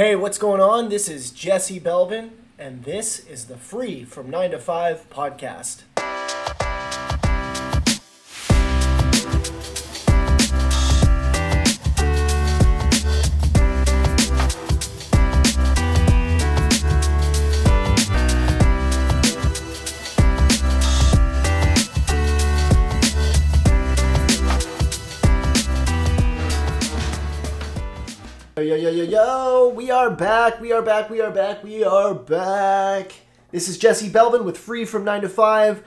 Hey, what's going on? This is Jesse Belvin, and this is the Free from 9 to 5 podcast. Are back, we are back, we are back, we are back. This is Jesse Belvin with Free from 9 to 5,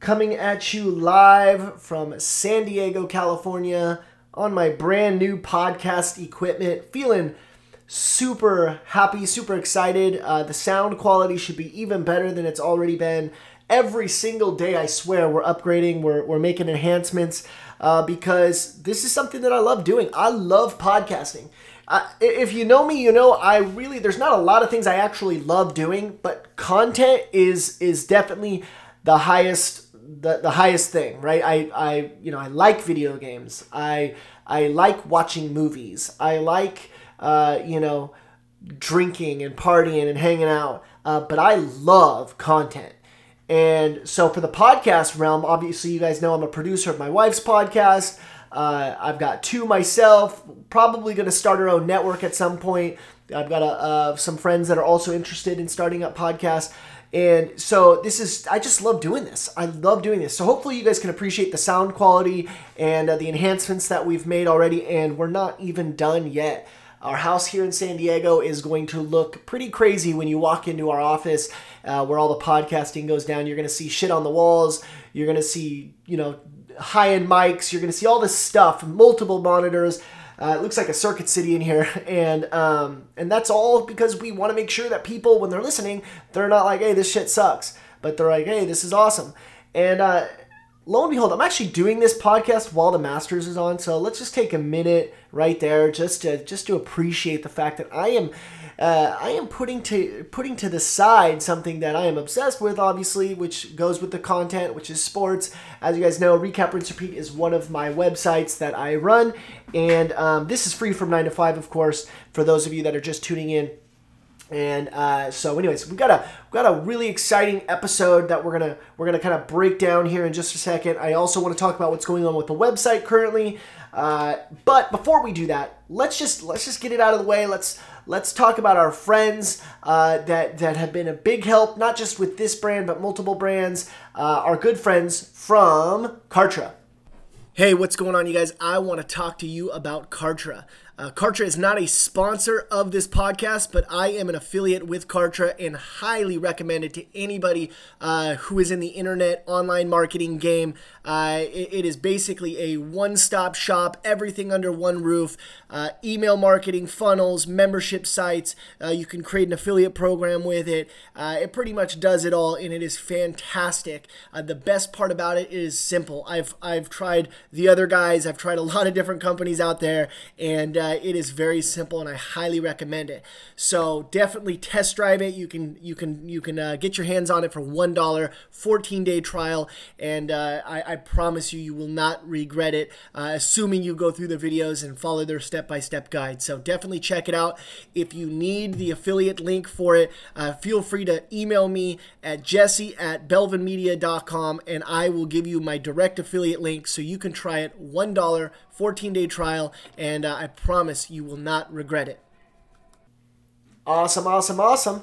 coming at you live from San Diego, California, on my brand new podcast equipment. Feeling super happy, super excited. Uh, the sound quality should be even better than it's already been. Every single day, I swear, we're upgrading, we're, we're making enhancements uh, because this is something that I love doing. I love podcasting if you know me, you know I really there's not a lot of things I actually love doing, but content is is definitely the highest the, the highest thing, right? I, I you know I like video games. I I like watching movies. I like uh, you know drinking and partying and hanging out. Uh, but I love content. And so for the podcast realm, obviously you guys know I'm a producer of my wife's podcast. Uh, I've got two myself. Probably going to start our own network at some point. I've got a, uh, some friends that are also interested in starting up podcasts. And so this is, I just love doing this. I love doing this. So hopefully you guys can appreciate the sound quality and uh, the enhancements that we've made already. And we're not even done yet. Our house here in San Diego is going to look pretty crazy when you walk into our office uh, where all the podcasting goes down. You're going to see shit on the walls. You're going to see, you know, high end mics. You're going to see all this stuff, multiple monitors. Uh, it looks like a circuit city in here, and um, and that's all because we want to make sure that people, when they're listening, they're not like, "Hey, this shit sucks," but they're like, "Hey, this is awesome." And uh, lo and behold, I'm actually doing this podcast while the Masters is on, so let's just take a minute right there just to just to appreciate the fact that I am uh, I am putting to putting to the side something that I am obsessed with, obviously, which goes with the content, which is sports. As you guys know, Recap Rinse Repeat is one of my websites that I run, and um, this is free from nine to five, of course, for those of you that are just tuning in. And uh, so, anyways, we got a we got a really exciting episode that we're gonna we're gonna kind of break down here in just a second. I also want to talk about what's going on with the website currently. Uh, but before we do that, let's just let's just get it out of the way. Let's let's talk about our friends uh, that that have been a big help, not just with this brand but multiple brands. Uh, our good friends from Kartra. Hey, what's going on, you guys? I want to talk to you about Kartra. Uh, Kartra is not a sponsor of this podcast, but I am an affiliate with Kartra and highly recommend it to anybody uh, who is in the internet online marketing game. Uh, it, it is basically a one stop shop, everything under one roof uh, email marketing, funnels, membership sites. Uh, you can create an affiliate program with it. Uh, it pretty much does it all, and it is fantastic. the best part about it is simple. I've, I've tried the other guys, I've tried a lot of different companies out there, and uh, it is very simple, and I highly recommend it. So definitely test drive it. You can you can you can uh, get your hands on it for one dollar, 14 day trial, and uh, I, I, promise you you will not regret it. Uh, assuming you go through the videos and follow their step by step guide. So definitely check it out. If you need the affiliate link for it, uh, feel free to email me at jesse at belvinmedia.com, and I will give you my direct affiliate link so you can try it one dollar 14 day trial, and uh, I promise you will not regret it. Awesome, awesome, awesome.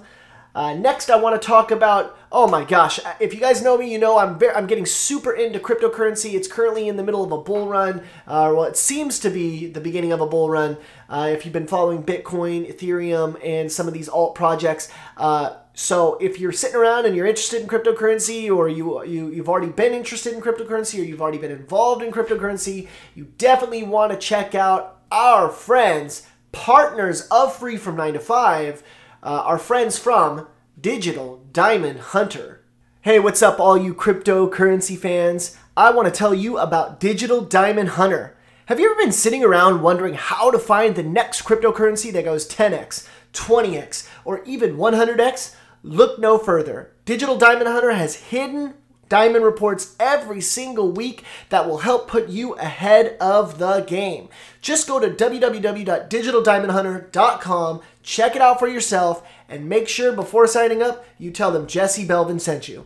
Uh, next, I want to talk about. Oh my gosh! Uh, if you guys know me, you know I'm I'm getting super into cryptocurrency. It's currently in the middle of a bull run. Uh, well, it seems to be the beginning of a bull run. Uh, if you've been following Bitcoin, Ethereum, and some of these alt projects, uh, so if you're sitting around and you're interested in cryptocurrency, or you, you you've already been interested in cryptocurrency, or you've already been involved in cryptocurrency, you definitely want to check out our friends, partners of Free from Nine to Five, uh, our friends from Digital Diamond Hunter. Hey, what's up, all you cryptocurrency fans? I want to tell you about Digital Diamond Hunter. Have you ever been sitting around wondering how to find the next cryptocurrency that goes 10x, 20x, or even 100x? Look no further. Digital Diamond Hunter has hidden Diamond reports every single week that will help put you ahead of the game. Just go to www.digitaldiamondhunter.com, check it out for yourself, and make sure before signing up you tell them Jesse Belvin sent you.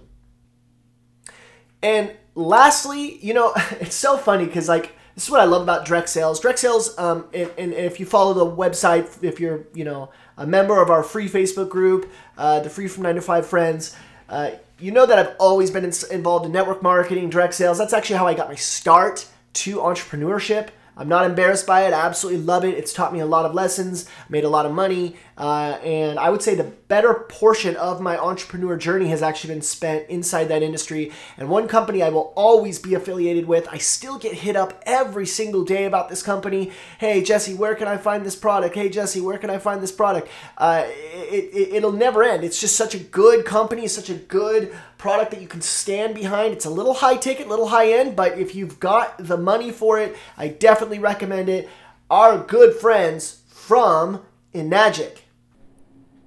And lastly, you know, it's so funny because like this is what I love about direct sales. Direct sales, um, and, and if you follow the website, if you're you know a member of our free Facebook group, uh, the Free from Nine to Five Friends, uh, you know that I've always been in, involved in network marketing, direct sales. That's actually how I got my start to entrepreneurship. I'm not embarrassed by it. I absolutely love it. It's taught me a lot of lessons, made a lot of money, uh, and I would say the better portion of my entrepreneur journey has actually been spent inside that industry. And one company I will always be affiliated with, I still get hit up every single day about this company. Hey, Jesse, where can I find this product? Hey, Jesse, where can I find this product? Uh, it, it, it'll never end. It's just such a good company, such a good product that you can stand behind. It's a little high ticket, little high end, but if you've got the money for it, I definitely recommend it. Our good friends from Enagic.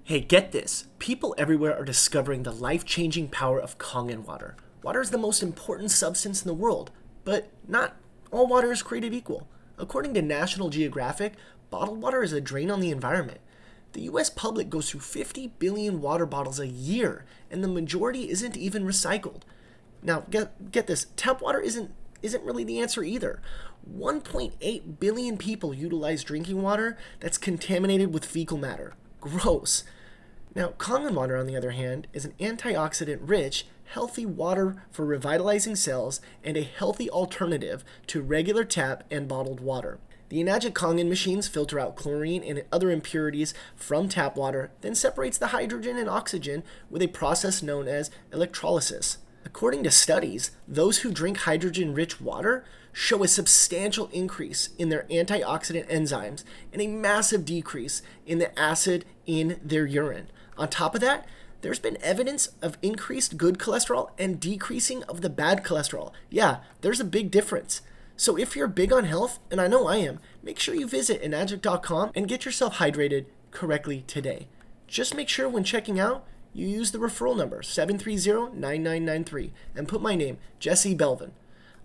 Hey, get this. People everywhere are discovering the life changing power of Kangen water. Water is the most important substance in the world, but not all water is created equal. According to National Geographic, bottled water is a drain on the environment. The US public goes through 50 billion water bottles a year, and the majority isn't even recycled. Now, get, get this tap water isn't, isn't really the answer either. 1.8 billion people utilize drinking water that's contaminated with fecal matter. Gross. Now, Kangen water, on the other hand, is an antioxidant rich, healthy water for revitalizing cells and a healthy alternative to regular tap and bottled water. The Enagic Kangen machines filter out chlorine and other impurities from tap water, then separates the hydrogen and oxygen with a process known as electrolysis. According to studies, those who drink hydrogen rich water show a substantial increase in their antioxidant enzymes and a massive decrease in the acid in their urine. On top of that, there's been evidence of increased good cholesterol and decreasing of the bad cholesterol. Yeah, there's a big difference. So if you're big on health, and I know I am, make sure you visit enagic.com and get yourself hydrated correctly today. Just make sure when checking out, you use the referral number 730-9993 and put my name, Jesse Belvin.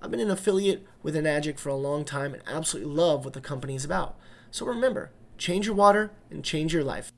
I've been an affiliate with Enagic for a long time and absolutely love what the company is about. So remember, change your water and change your life.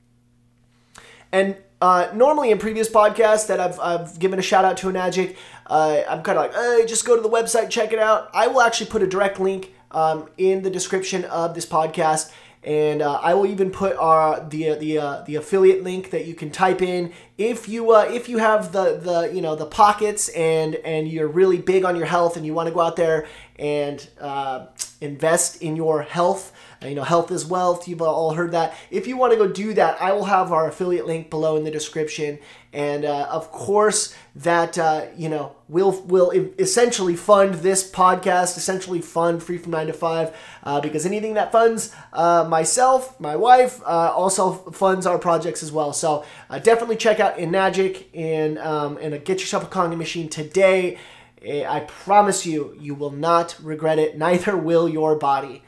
And uh, normally in previous podcasts that I've, I've given a shout out to Enagic, uh, I'm kind of like, hey, just go to the website, check it out. I will actually put a direct link um, in the description of this podcast. And uh, I will even put our the the uh, the affiliate link that you can type in if you uh, if you have the the you know the pockets and and you're really big on your health and you want to go out there and uh, invest in your health you know, health is wealth. You've all heard that. If you want to go do that, I will have our affiliate link below in the description. And uh, of course, that uh, you know will will essentially fund this podcast, essentially fund Free from Nine to Five, uh, because anything that funds uh, myself, my wife, uh, also funds our projects as well. So uh, definitely check out Enagic and um, and get yourself a Kangen machine today. I promise you, you will not regret it. Neither will your body.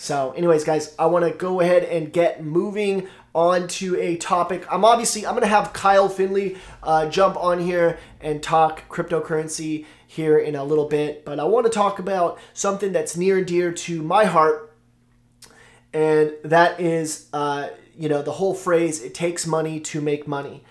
So, anyways, guys, I want to go ahead and get moving on to a topic. I'm obviously I'm to have Kyle Finley uh, jump on here and talk cryptocurrency here in a little bit, but I want to talk about something that's near and dear to my heart, and that is, uh, you know, the whole phrase "it takes money to make money."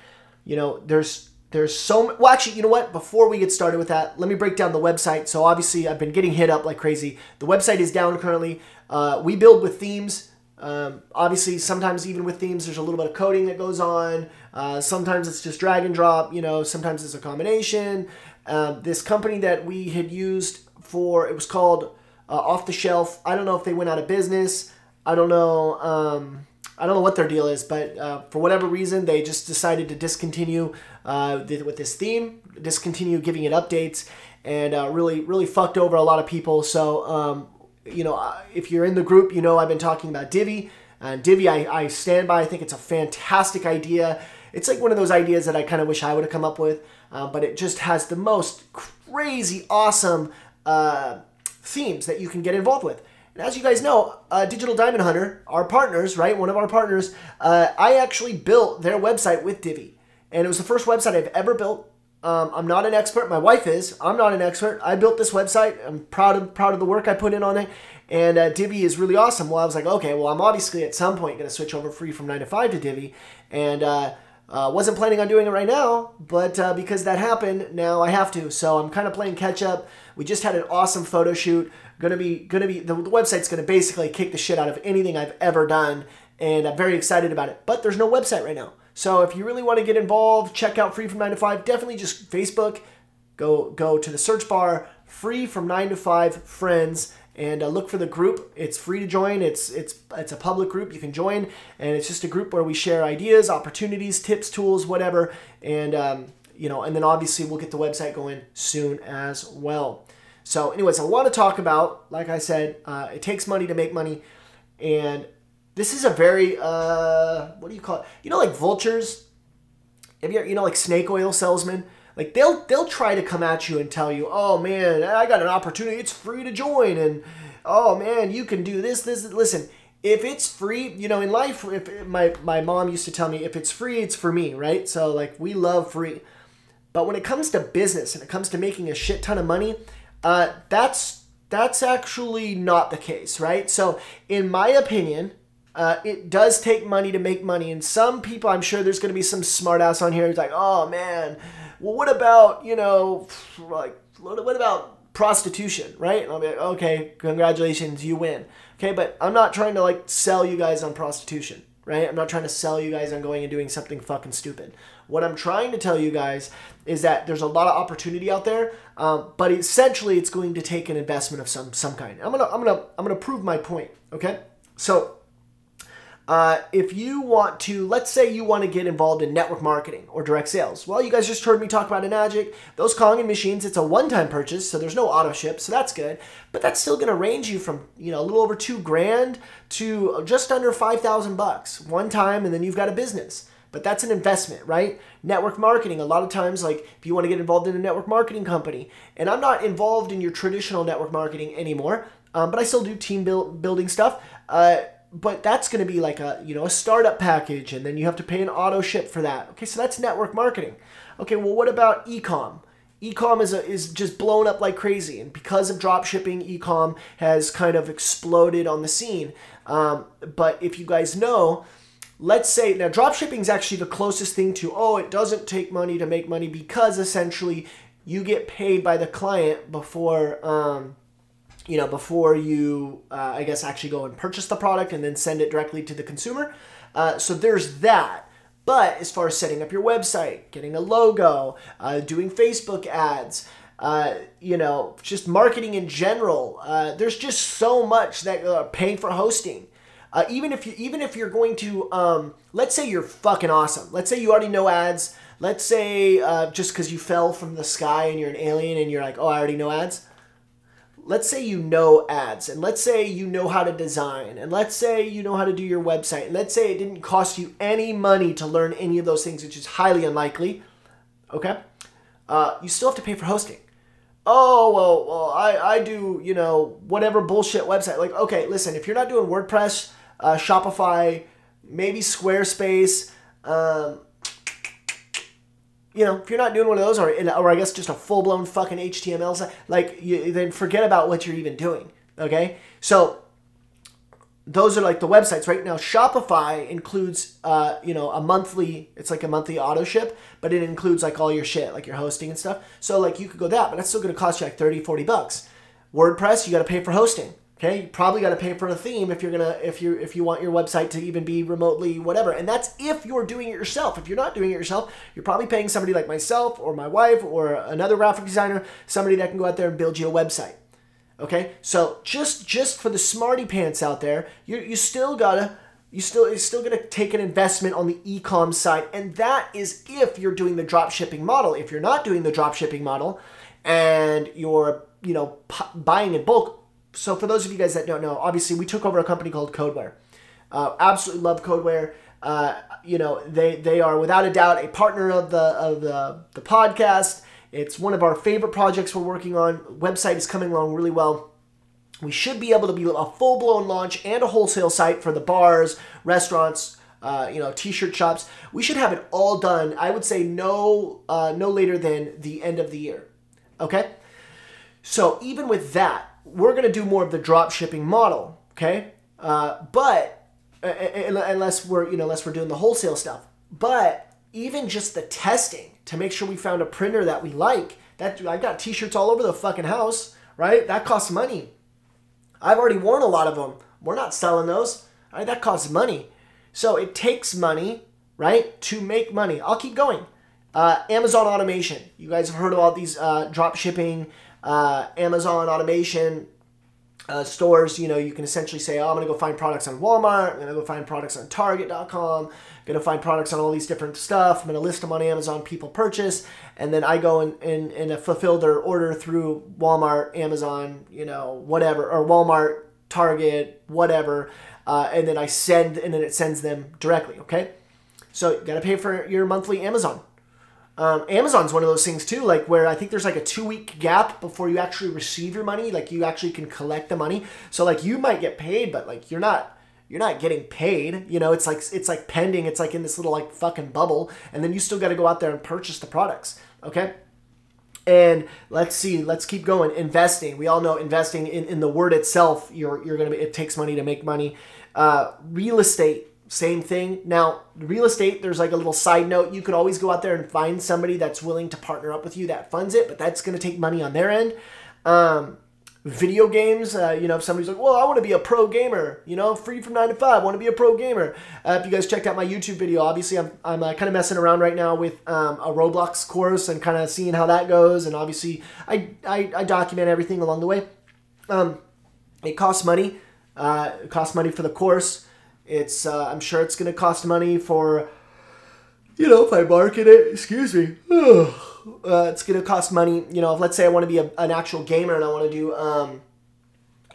You know, there's there's so well actually you know what before we get started with that let me break down the website so obviously i've been getting hit up like crazy the website is down currently uh, we build with themes. Um, obviously, sometimes even with themes, there's a little bit of coding that goes on. Uh, sometimes it's just drag and drop. You know, sometimes it's a combination. Uh, this company that we had used for it was called uh, Off the Shelf. I don't know if they went out of business. I don't know. Um, I don't know what their deal is, but uh, for whatever reason, they just decided to discontinue uh, with this theme, discontinue giving it updates, and really, really fucked over a lot of people. So um, you know, if you're in the group, you know I've been talking about Divi. And Divi, I, I stand by. I think it's a fantastic idea. It's like one of those ideas that I kind of wish I would have come up with, uh, but it just has the most crazy, awesome uh, themes that you can get involved with. And as you guys know, uh, Digital Diamond Hunter, our partners, right? One of our partners, uh, I actually built their website with Divi. And it was the first website I've ever built Um, I'm not an expert. My wife is. I'm not an expert. I built this website. I'm proud of proud of the work I put in on it. And uh, Divi is really awesome. Well, I was like, okay, well, I'm obviously at some point going to switch over free from nine to five to Divi, and uh, uh, wasn't planning on doing it right now, but uh, because that happened, now I have to. So I'm kind of playing catch up. We just had an awesome photo shoot. Gonna be gonna be the, the website's gonna basically kick the shit out of anything I've ever done, and I'm very excited about it. But there's no website right now. So if you really want to get involved, check out Free from 9 to 5. Definitely just Facebook. Go go to the search bar, Free from 9 to 5 Friends, and uh, look for the group. It's free to join. It's it's it's a public group. You can join, and it's just a group where we share ideas, opportunities, tips, tools, whatever. And um, you know, and then obviously we'll get the website going soon as well. So, anyways, I want to talk about, like I said, uh, it takes money to make money, and this is a very uh, what do you call it? You know, like vultures. Have you you know like snake oil salesmen? Like they'll they'll try to come at you and tell you, oh man, I got an opportunity. It's free to join, and oh man, you can do this this. Listen, if it's free, you know, in life, if my my mom used to tell me, if it's free, it's for me, right? So like we love free, but when it comes to business and it comes to making a shit ton of money, uh, that's that's actually not the case, right? So in my opinion, uh, it does take money to make money, and some people, I'm sure there's going to be some smartass on here who's like, "Oh man, well, what about you know, like, what about prostitution, right?" And I'll be like, "Okay, congratulations, you win." Okay, but I'm not trying to like sell you guys on prostitution, right? I'm not trying to sell you guys on going and doing something fucking stupid. What I'm trying to tell you guys is that there's a lot of opportunity out there, um, but essentially it's going to take an investment of some some kind. I'm gonna I'm gonna I'm gonna prove my point. Okay, so uh, if you want to, let's say you want to get involved in network marketing or direct sales. Well, you guys just heard me talk about Enagic. Those Kangen machines, it's a one-time purchase, so there's no auto ship, so that's good. But that's still going to range you from, you know, a little over two grand to just under 5,000 bucks one time, and then you've got a business. But that's an investment, right? Network marketing, a lot of times, like if you want to get involved in a network marketing company, and I'm not involved in your traditional network marketing anymore, um, but I still do team build, building stuff. Uh, but that's going to be like a you know a startup package and then you have to pay an auto ship for that. Okay so that's network marketing. Okay well what about ecom? Ecom is, a, is just blown up like crazy and because of drop shipping ecom has kind of exploded on the scene. Um, but if you guys know let's say now drop shipping is actually the closest thing to oh it doesn't take money to make money because essentially you get paid by the client before um, you know, before you, uh, I guess, actually go and purchase the product and then send it directly to the consumer. Uh, so there's that. But as far as setting up your website, getting a logo, uh, doing Facebook ads, uh, you know, just marketing in general, uh, there's just so much that uh, paying for hosting. Even if you even if you're going to um, let's say you're fucking awesome let's say you already know ads let's say just because you fell from the sky and you're an alien and you're like oh i already know ads let's say you know ads and let's say you know how to design and let's say you know how to do your website and let's say it didn't cost you any money to learn any of those things which is highly unlikely okay? Uh, you still have to pay for hosting. Oh well, well I, I do you know whatever bullshit website. Like okay listen if you're not doing wordpress uh, shopify maybe squarespace um, you know, if you're not doing one of those, or or I guess just a full blown fucking HTML site, like you, then forget about what you're even doing. Okay, so those are like the websites right now. Shopify includes, uh, you know, a monthly. It's like a monthly auto ship, but it includes like all your shit, like your hosting and stuff. So like you could go that, but that's still going to cost you like 30, 40 bucks. WordPress, you got to pay for hosting. Okay, you probably got to pay for a theme if you're gonna if you if you want your website to even be remotely whatever, and that's if you're doing it yourself. If you're not doing it yourself, you're probably paying somebody like myself or my wife or another graphic designer, somebody that can go out there and build you a website. Okay, so just just for the smarty pants out there, you you still gotta you still it's still gonna take an investment on the e-com side, and that is if you're doing the drop shipping model. If you're not doing the drop shipping model, and you're you know p- buying in bulk so for those of you guys that don't know, obviously we took over a company called Codeware. Uh, absolutely love Codeware. Uh, you know, they they are without a doubt a partner of the of the the podcast. It's one of our favorite projects we're working on. Website is coming along really well. We should be able to be a full blown launch and a wholesale site for the bars, restaurants, uh, you know, t-shirt shops. We should have it all done. I would say no, uh, no later than the end of the year. Okay. So even with that, we're gonna do more of the drop shipping model. Okay. Uh, but uh, unless we're you know unless we're doing the wholesale stuff, but even just the testing to make sure we found a printer that we like. That I've got t-shirts all over the fucking house, right? That costs money. I've already worn a lot of them. We're not selling those. Right? That costs money. So it takes money, right, to make money. I'll keep going. Uh, Amazon automation. You guys have heard about these uh, drop shipping, uh, Amazon automation uh, stores. You know, you can essentially say, oh, I'm going to go find products on Walmart. I'm going to go find products on Target.com. I'm going to find products on all these different stuff. I'm going to list them on Amazon. People purchase, and then I go and, and, and fulfill their order through Walmart, Amazon, you know, whatever, or Walmart, Target, whatever uh, and then I send, and then it sends them directly. Okay, so you got to pay for your monthly Amazon. Um, Amazon's one of those things too, like where I think there's like a two week gap before you actually receive your money. Like you actually can collect the money. So like you might get paid, but like you're not you're not getting paid. You know, it's like it's like pending. It's like in this little like fucking bubble, and then you still got to go out there and purchase the products. Okay. And let's see, let's keep going. Investing. We all know investing in, in the word itself, you're, you're to be, it takes money to make money. Uh, real estate, same thing. Now, real estate, there's like a little side note. You could always go out there and find somebody that's willing to partner up with you that funds it, but that's going to take money on their end. Um, video games, uh, you know, if somebody's like, well, I want to be a pro gamer, you know, free from nine to five, want to be a pro gamer. Uh, if you guys checked out my YouTube video, obviously I'm, I'm uh, kind of messing around right now with um, a Roblox course and kind of seeing how that goes. And obviously I, I, I document everything along the way. Um, it costs money. Uh, it costs money for the course. It's uh, I'm sure it's going to cost money for, you know, if I market it. Excuse me. uh, it's going to cost money. You know, if let's say I want to be a, an actual gamer and I want to do, um,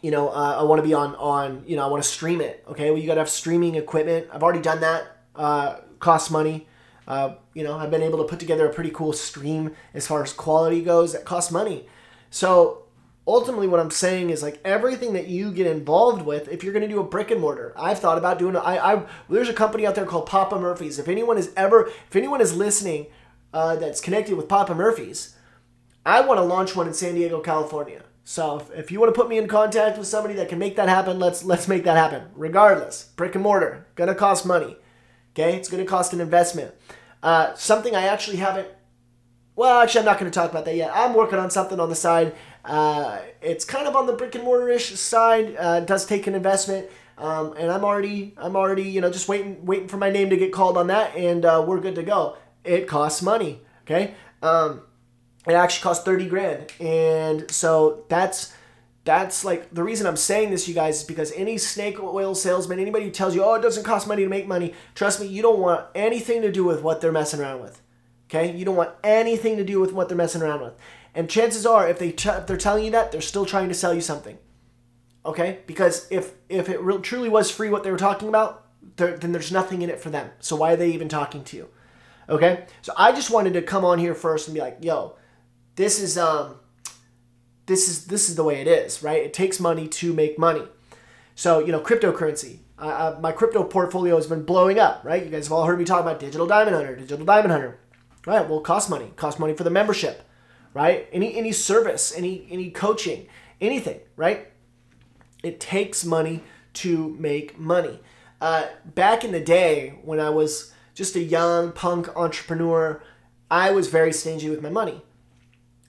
you know, uh, I want to be on on you know I want to stream it. Okay, well you got to have streaming equipment. I've already done that. Uh, costs money. Uh, you know, I've been able to put together a pretty cool stream as far as quality goes. That costs money. So ultimately what i'm saying is like everything that you get involved with if you're going to do a brick and mortar i've thought about doing I, I there's a company out there called papa murphy's. If anyone is ever if anyone is listening uh, that's connected with papa murphy's i want to launch one in san diego california. So if, if you want to put me in contact with somebody that can make that happen let's let's make that happen. Regardless brick and mortar gonna cost money okay? It's gonna cost an investment. Uh, something i actually haven't well actually i'm not going to talk about that yet. I'm working on something on the side uh, it's kind of on the brick and mortar-ish side. Uh, does take an investment, um, and I'm already I'm already you know just waiting waiting for my name to get called on that, and uh, we're good to go. It costs money. Okay, um, it actually costs thirty grand, and so that's that's like the reason I'm saying this, you guys, is because any snake oil salesman, anybody who tells you, oh, it doesn't cost money to make money, trust me, you don't want anything to do with what they're messing around with. Okay, you don't want anything to do with what they're messing around with. And chances are, if they t- if they're telling you that, they're still trying to sell you something. Okay, because if if it re- truly was free what they were talking about, then there's nothing in it for them. So why are they even talking to you? Okay, so I just wanted to come on here first and be like, yo, this is um, this is this is the way it is, right? It takes money to make money. So you know, cryptocurrency. Uh, my crypto portfolio has been blowing up, right? You guys have all heard me talk about digital diamond hunter, digital diamond hunter, right? Well, it costs money. It costs money for the membership right? Any any service, any any coaching, anything, right? It takes money to make money. Uh, back in the day when I was just a young punk entrepreneur, I was very stingy with my money,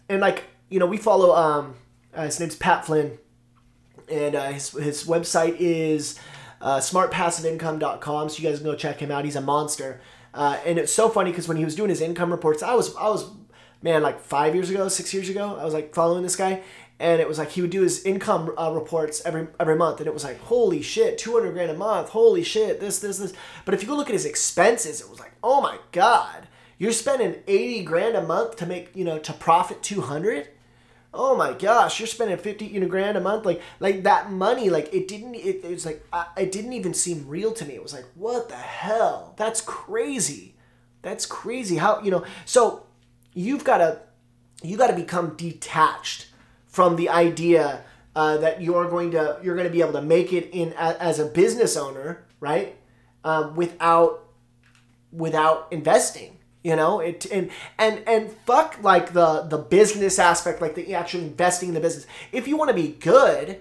and like you know, we follow um, uh, his name's Pat Flynn, and uh, his his website is uh, smartpassiveincome.com. So you guys can go check him out. He's a monster. Uh, and it's so funny because when he was doing his income reports, I was I was man, like five years ago, six years ago, I was like following this guy, and it was like he would do his income uh, reports every every month, and it was like holy shit, two hundred grand a month, holy shit, this this this. But if you go look at his expenses, it was like oh my god, you're spending eighty grand a month to make you know to profit two hundred. Oh my gosh, you're spending fifty you know grand a month, like like that money, like it didn't. It, it was like I, it didn't even seem real to me. It was like what the hell? That's crazy. That's crazy. How you know? So you've got to you got to become detached from the idea uh, that you're going to you're going to be able to make it in as a business owner, right? um, without without investing you know? It and and and fuck like the the business aspect like the actual investing in the business. If you want to be good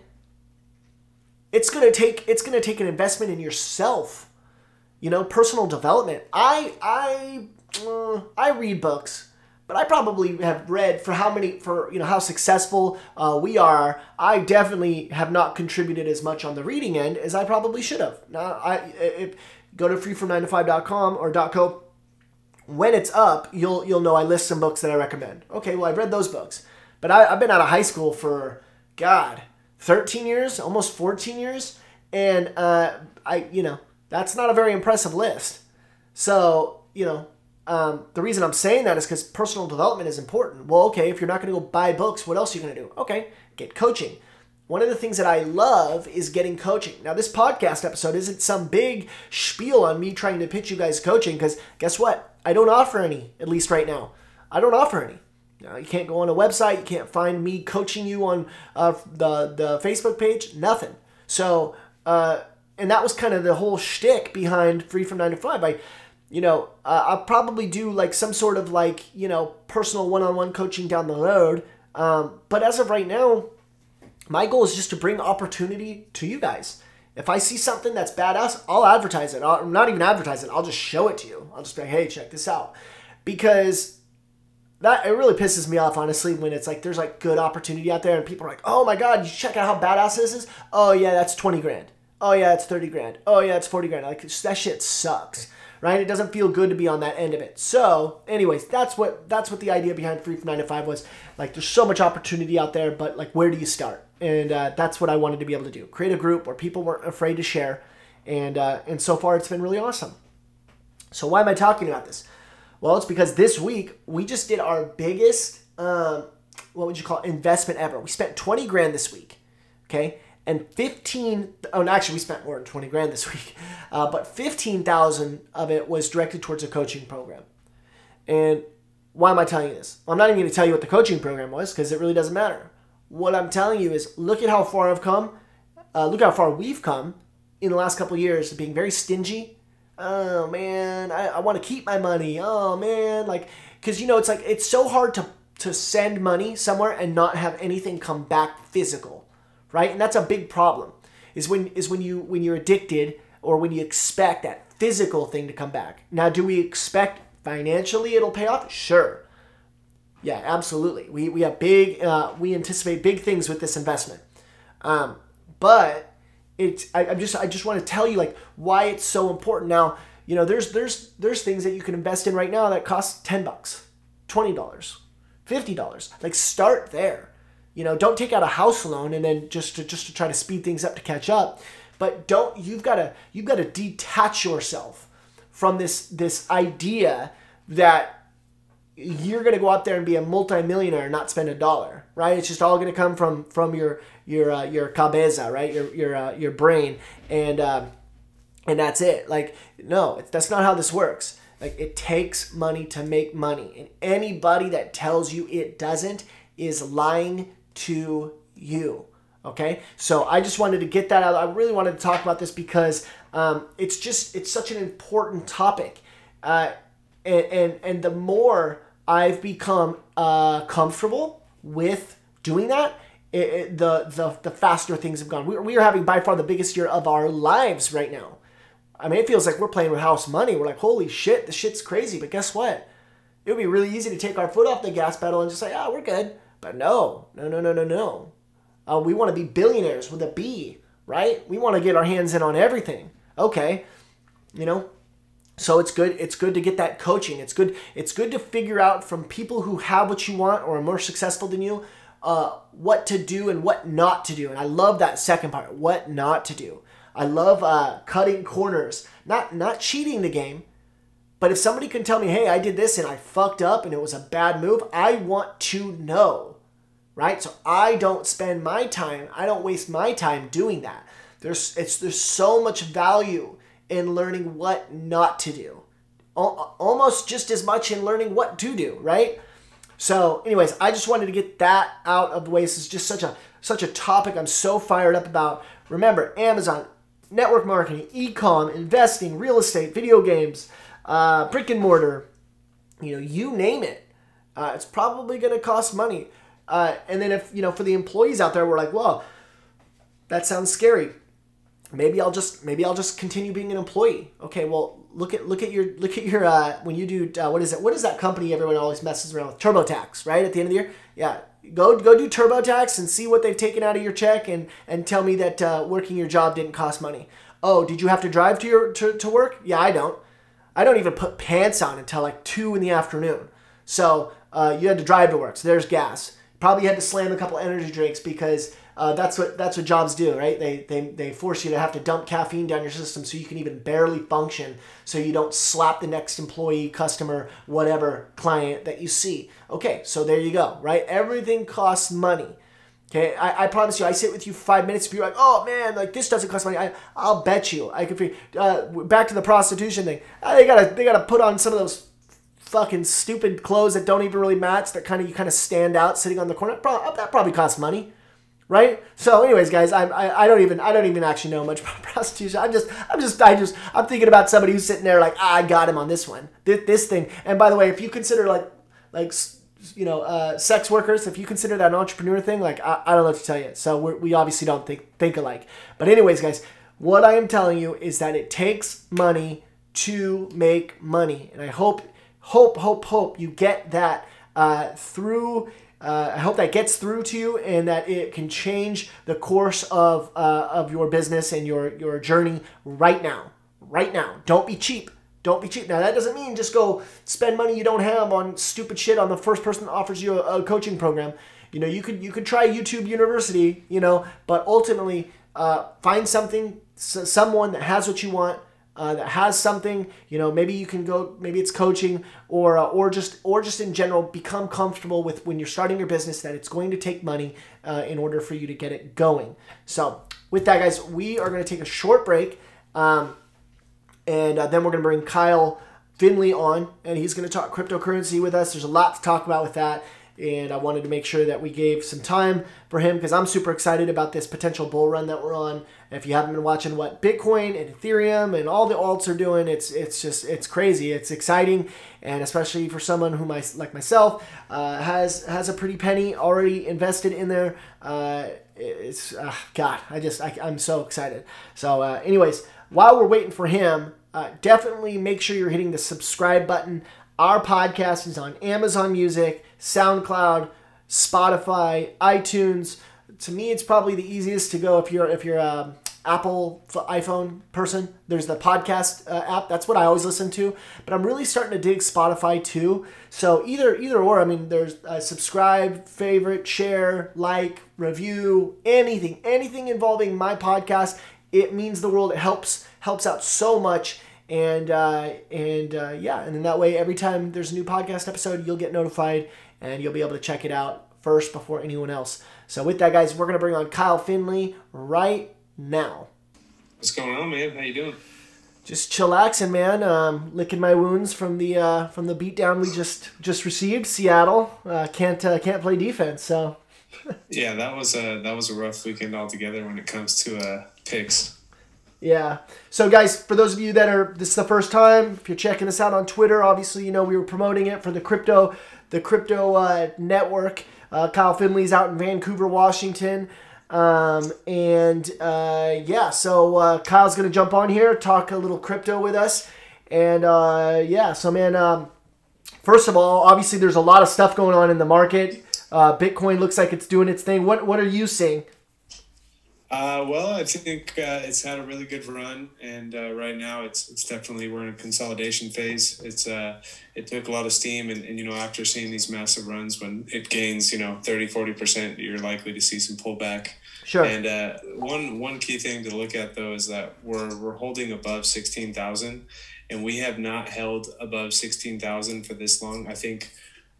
it's to take it's to take an investment in yourself you know? Personal development. I i uh, i read books but I probably have read for how many for you know how successful uh, we are. I definitely have not contributed as much on the reading end as I probably should have. Now I if, go to freefrom9to5.com or .co. When it's up, you'll you'll know I list some books that I recommend. Okay, well I've read those books, but I, I've been out of high school for God, thirteen years, almost fourteen years, and uh, I you know that's not a very impressive list. So you know um, the reason I'm saying that is because personal development is important. Well, okay, if you're not going to go buy books, what else are you going to do? Okay, get coaching. One of the things that I love is getting coaching. Now, this podcast episode isn't some big spiel on me trying to pitch you guys coaching because guess what? I don't offer any, at least right now. I don't offer any. Now, you can't go on a website. You can't find me coaching you on uh, the, the Facebook page. Nothing. So, uh, and that was kind of the whole shtick behind Free from 9 to 5. I you know, uh, I'll probably do like some sort of like, you know, personal one on one coaching down the road. Um, but as of right now, my goal is just to bring opportunity to you guys. If I see something that's badass, I'll advertise it. I'll not even advertise it. I'll just show it to you. I'll just be like, hey, check this out. Because that it really pisses me off, honestly, when it's like there's like good opportunity out there and people are like, oh my god, you check out how badass this is. Oh yeah, that's 20 grand. Oh yeah, that's 30 grand. Oh yeah, that's 40 grand. Like that shit sucks right? It doesn't feel good to be on that end of it. So, anyways, that's what that's what the idea behind Free from Nine to Five was. Like, there's so much opportunity out there, but like, where do you start? And uh, that's what I wanted to be able to do: create a group where people weren't afraid to share. And uh, and so far, it's been really awesome. So why am I talking about this? Well, it's because this week we just did our biggest, um, what would you call it, investment ever. We spent 20 grand this week. Okay and 15 oh no, actually we spent more than 20 grand this week. Uh, but 15000 of it was directed towards a coaching program. And why am i telling you this? I'm not even going to tell you what the coaching program was because it really doesn't matter. What i'm telling you is look at how far i've come uh, look how far we've come in the last couple years of being very stingy. Oh man i, I want to keep my money. Oh man like because you know it's like it's so hard to to send money somewhere and not have anything come back physical right? And that's a big problem. Is when is when you when you're addicted or when you expect that physical thing to come back. Now, do we expect financially it'll pay off? Sure. Yeah, absolutely. We, we have big, uh, we anticipate big things with this investment. Um, but it's, I, I'm just, I just want to tell you like why it's so important. Now, you know, there's, there's, there's things that you can invest in right now that cost 10 bucks, $20, $50. Like start there. You know, don't take out a house loan and then just to just to try to speed things up to catch up. But don't you've got to you've got to detach yourself from this this idea that you're going to go out there and be a multimillionaire and not spend a dollar, right? It's just all going to come from from your your uh, your cabeza, right? Your your uh, your brain, and uh, and that's it. Like no, that's not how this works. Like it takes money to make money, and anybody that tells you it doesn't is lying to you. Okay, so I just wanted to get that out. I really wanted to talk about this because um, it's just it's such an important topic, uh, and, and and the more I've become uh, comfortable with doing that, it, it, the the the faster things have gone. We, we are having by far the biggest year of our lives right now. I mean, it feels like we're playing with house money. We're like, holy shit, the shit's crazy. But guess what? It would be really easy to take our foot off the gas pedal and just say, ah, oh, we're good. But no, no, no, no, no, no. Uh, we want to be billionaires with a B, right? We want to get our hands in on everything. Okay, you know. So it's good. It's good to get that coaching. It's good. It's good to figure out from people who have what you want or are more successful than you, uh, what to do and what not to do. And I love that second part. What not to do. I love uh, cutting corners. Not not cheating the game, but if somebody can tell me, hey, I did this and I fucked up and it was a bad move, I want to know right? So I don't spend my time, I don't waste my time doing that. There's it's there's so much value in learning what not to do. Almost just as much in learning what to do, right? So, anyways, I just wanted to get that out of the way. This is just such a such a topic I'm so fired up about. Remember, Amazon, network marketing, e-com, investing, real estate, video games, uh, brick and mortar, you know, you name it. Uh, it's probably going to cost money. Uh, and then if you know, for the employees out there, we're like, well, that sounds scary. Maybe I'll just maybe I'll just continue being an employee. Okay, well, look at look at your look at your uh, when you do uh, what is it? What is that company everyone always messes around with? TurboTax, right? At the end of the year, yeah. Go go do TurboTax and see what they've taken out of your check and and tell me that uh, working your job didn't cost money. Oh, did you have to drive to your to, to work? Yeah, I don't. I don't even put pants on until like two in the afternoon. So uh, you had to drive to work. So there's gas. Probably had to slam a couple energy drinks because uh, that's what that's what jobs do, right? They, they they force you to have to dump caffeine down your system so you can even barely function, so you don't slap the next employee, customer, whatever client that you see. Okay, so there you go, right? Everything costs money. Okay, I, I promise you, I sit with you five minutes. If you're like, oh man, like this doesn't cost money, I, I'll bet you. I could. Uh, back to the prostitution thing. Uh, they gotta they gotta put on some of those fucking stupid clothes that don't even really match. That kind of you kind of stand out sitting on the corner. That probably costs money right? So, anyways, guys, I, I, I don't even I don't even actually know much about prostitution. I'm just I'm just I just I'm thinking about somebody who's sitting there like ah, I got him on this one, this, this thing. And by the way, if you consider like like you know uh, sex workers, if you consider that an entrepreneur thing, like I, I don't know what to tell you. So we obviously don't think think alike. But anyways, guys, what I am telling you is that it takes money to make money, and I hope hope hope hope you get that uh, through uh, I hope that gets through to you and that it can change the course of, uh, of your business and your, your journey right now. Right now. Don't be cheap. Don't be cheap. Now, that doesn't mean just go spend money you don't have on stupid shit on the first person that offers you a, a coaching program. You know, you could you could try YouTube University, you know, but ultimately uh, find something, someone that has what you want, uh, that has something you know maybe you can go maybe it's coaching or uh, or just or just in general become comfortable with when you're starting your business that it's going to take money uh, in order for you to get it going. So with that guys we are going to take a short break um, and uh, then we're going to bring kyle finley on and he's going to talk cryptocurrency with us. There's a lot to talk about with that and I wanted to make sure that we gave some time for him because I'm super excited about this potential bull run that we're on. If you haven't been watching what Bitcoin and Ethereum and all the alts are doing, it's it's just it's crazy. It's exciting, and especially for someone who might like myself uh, has has a pretty penny already invested in there. Uh, it's uh, God, I just I, am so excited. So, uh, anyways, while we're waiting for him, uh, definitely make sure you're hitting the subscribe button. Our podcast is on Amazon Music, SoundCloud, Spotify, iTunes. To me, it's probably the easiest to go if you're if you're a Apple iPhone person. There's the podcast uh, app. That's what I always listen to. But I'm really starting to dig Spotify too. So either either or. I mean, there's uh, subscribe, favorite, share, like, review, anything, anything involving my podcast. It means the world. It helps helps out so much and uh, and uh, yeah, and then that way, every time there's a new podcast episode, you'll get notified and you'll be able to check it out first before anyone else. So with that, guys, we're gonna bring on Kyle Finley right now. What's going on, man? How you doing? Just chillaxing, man. Um, licking my wounds from the uh, from the beatdown we just just received. Seattle uh, can't uh, can't play defense, so. yeah, that was a that was a rough weekend altogether when it comes to uh, picks. Yeah. So, guys, for those of you that are this is the first time, if you're checking us out on Twitter, obviously you know we were promoting it for the crypto, the crypto uh, network. Uh, Kyle Finley's out in Vancouver, Washington, um, and uh, yeah, so uh, Kyle's gonna jump on here, talk a little crypto with us, and uh, yeah, so man, um, first of all, obviously there's a lot of stuff going on in the market. Uh, Bitcoin looks like it's doing its thing. What what are you seeing? Uh, well, I think uh, it's had a really good run, and uh, right now it's it's definitely we're in a consolidation phase. It's uh, it took a lot of steam, and, and you know after seeing these massive runs, when it gains you know 30 40 percent, you're likely to see some pullback. Sure. And uh, one one key thing to look at though is that we're we're holding above sixteen thousand, and we have not held above sixteen thousand for this long. I think.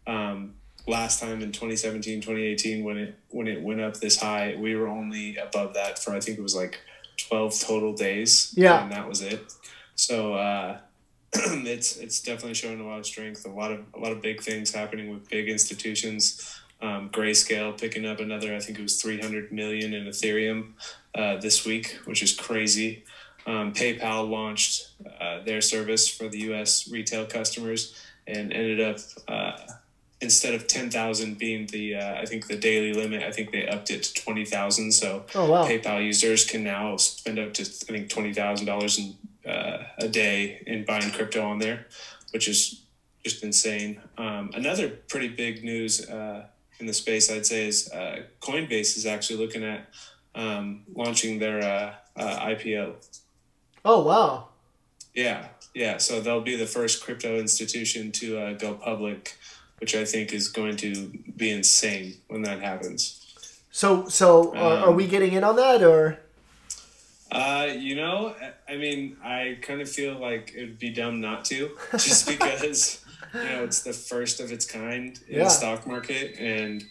Um, last time in 2017 2018 when it when it went up this high we were only above that for i think it was like 12 total days yeah and that was it so uh it's it's definitely showing a lot of strength a lot of a lot of big things happening with big institutions Um, Grayscale picking up another, I think it was 300 million in Ethereum uh, this week, which is crazy. Um, PayPal launched uh, their service for the U.S. retail customers and ended up uh, instead of 10,000 being the uh, I think the daily limit, I think they upped it to 20,000. So oh, wow. PayPal users can now spend up to I think $20,000 in uh, a day in buying crypto on there, which is just insane. Um, another pretty big news uh, in the space, I'd say, is uh, Coinbase is actually looking at um, launching their uh, uh, IPO. Oh wow! Yeah, yeah. So they'll be the first crypto institution to uh, go public, which I think is going to be insane when that happens. So, so uh, are we getting in on that, or? Uh, you know, I mean, I kind of feel like it would be dumb not to, just because you know it's the first of its kind in Yeah. the stock market, and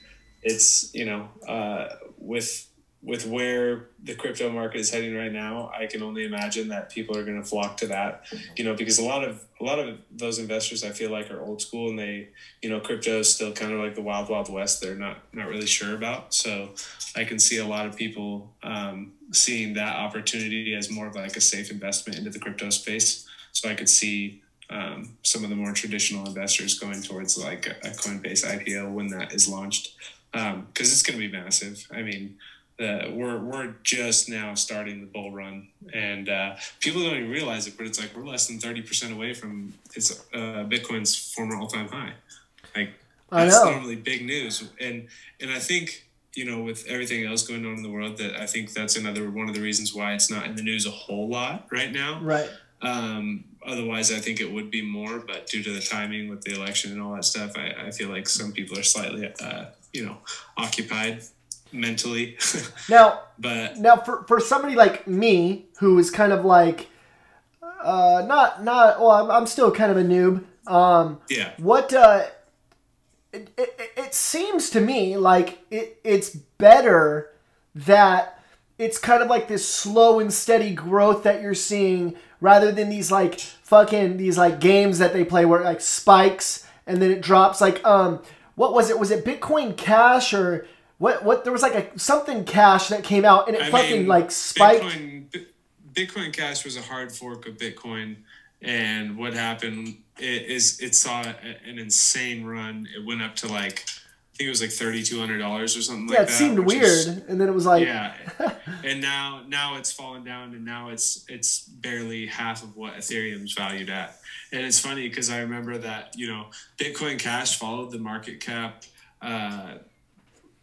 it's you know, uh, with with where the crypto market is heading right now, I can only imagine that people are going to flock to that, you know, because a lot of a lot of those investors I feel like are old school and they, you know, crypto is still kind of like the wild wild west. They're not not really sure about, so I can see a lot of people um, seeing that opportunity as more of like a safe investment into the crypto space. So I could see um, some of the more traditional investors going towards like a, Coinbase IPO when that is launched, because it's going to be massive. I mean, uh, we're we're just now starting the bull run, and uh, people don't even realize it, but it's like we're less than thirty percent away from its uh, Bitcoin's former all time high. Like I that's know. normally big news, and and I think you know with everything else going on in the world, that I think that's another one of the reasons why it's not in the news a whole lot right now. Right. Um, otherwise, I think it would be more, but due to the timing with the election and all that stuff, I, I feel like some people are slightly, uh, you know, occupied mentally. Now, but now for for somebody like me who is kind of like, uh, not not well, I'm, I'm still kind of a noob. Um, yeah, what uh, it, it, it seems to me like it, it's better that it's kind of like this slow and steady growth that you're seeing rather than these like fucking these like games that they play where it like spikes and then it drops like um what was it was it bitcoin cash or what what there was like a something cash that came out and it I fucking mean, like spiked Bitcoin, Bi- Bitcoin Cash was a hard fork of Bitcoin, and what happened is it saw an insane run. It went up to like I think it was like thirty two hundred dollars or something yeah like it that. seemed weird is- and then it was like yeah, and now now it's fallen down, and now it's it's barely half of what Ethereum's valued at. And it's funny because I remember that you know Bitcoin Cash followed the market cap, uh,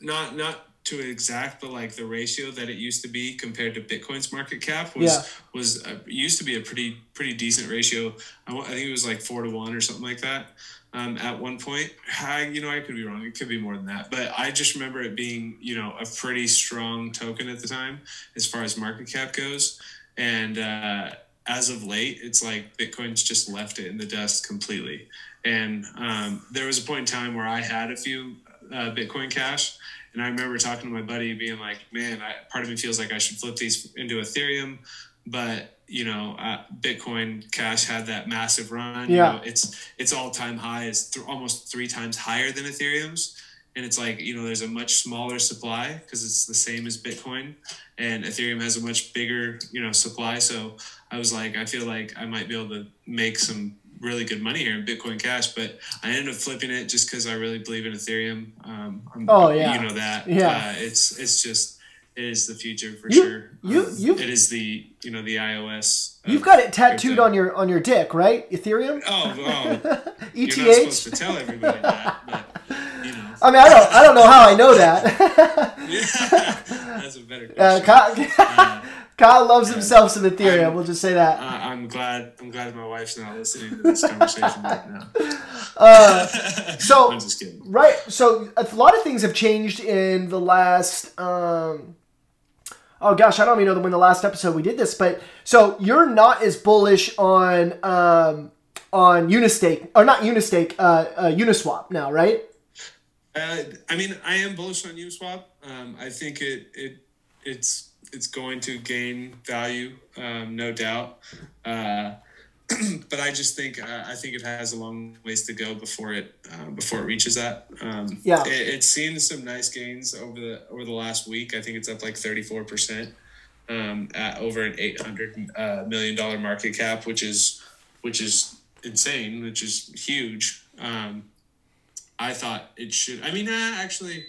not not to exact, but like the ratio that it used to be compared to Bitcoin's market cap was Yeah. was uh, used to be a pretty pretty decent ratio. I, I think it was like four to one or something like that. Um, at one point, I, you know, I could be wrong. It could be more than that, but I just remember it being, you know, a pretty strong token at the time as far as market cap goes. And uh, as of late, it's like Bitcoin's just left it in the dust completely. And um, there was a point in time where I had a few uh, Bitcoin Cash, and I remember talking to my buddy, being like, "Man, I, part of me feels like I should flip these into Ethereum." but you know uh, bitcoin cash had that massive run. You Yeah. know, it's its all-time high. Is th- almost three times higher than ethereum's. And it's like you know there's a much smaller supply because it's the same as bitcoin. And ethereum has a much bigger you know supply. So i was like i feel like i might be able to make some really good money here in bitcoin cash but i ended up flipping it just because i really believe in ethereum um, I'm- Oh, yeah. you know that Yeah. uh, it's it's just it is the future for You- sure you- Um, you've- it is the you know the ios uh, you've got it tattooed crypto. on your on your dick right ethereum oh, oh eth you're not supposed to tell everybody that but you know I mean, I don't, I don't know how I know that. yeah, that's a better uh, question. Kyle, Kyle loves himself some Ethereum. I'm- we'll just say that. Uh, I'm glad. I'm glad my wife's not listening to this conversation right now. Uh, so- I'm just kidding. right. So a lot of things have changed in the last. Um, oh gosh, I don't even know when the last episode we did this, but so you're not as bullish on um, on Unistake or not Unistake, uh, uh, Uniswap now, right? Uh, I mean, I am bullish on Uniswap. Um, I think it it it's it's going to gain value, um, no doubt. Uh, but I just think uh, I think it has a long ways to go before it uh, before it reaches that. Um, Yeah. it, it's seen some nice gains over the over the last week. I think it's up like thirty four percent um, at over an eight hundred uh, million dollar market cap, which is which is insane, which is huge. Um, I thought it should. I mean, uh, actually,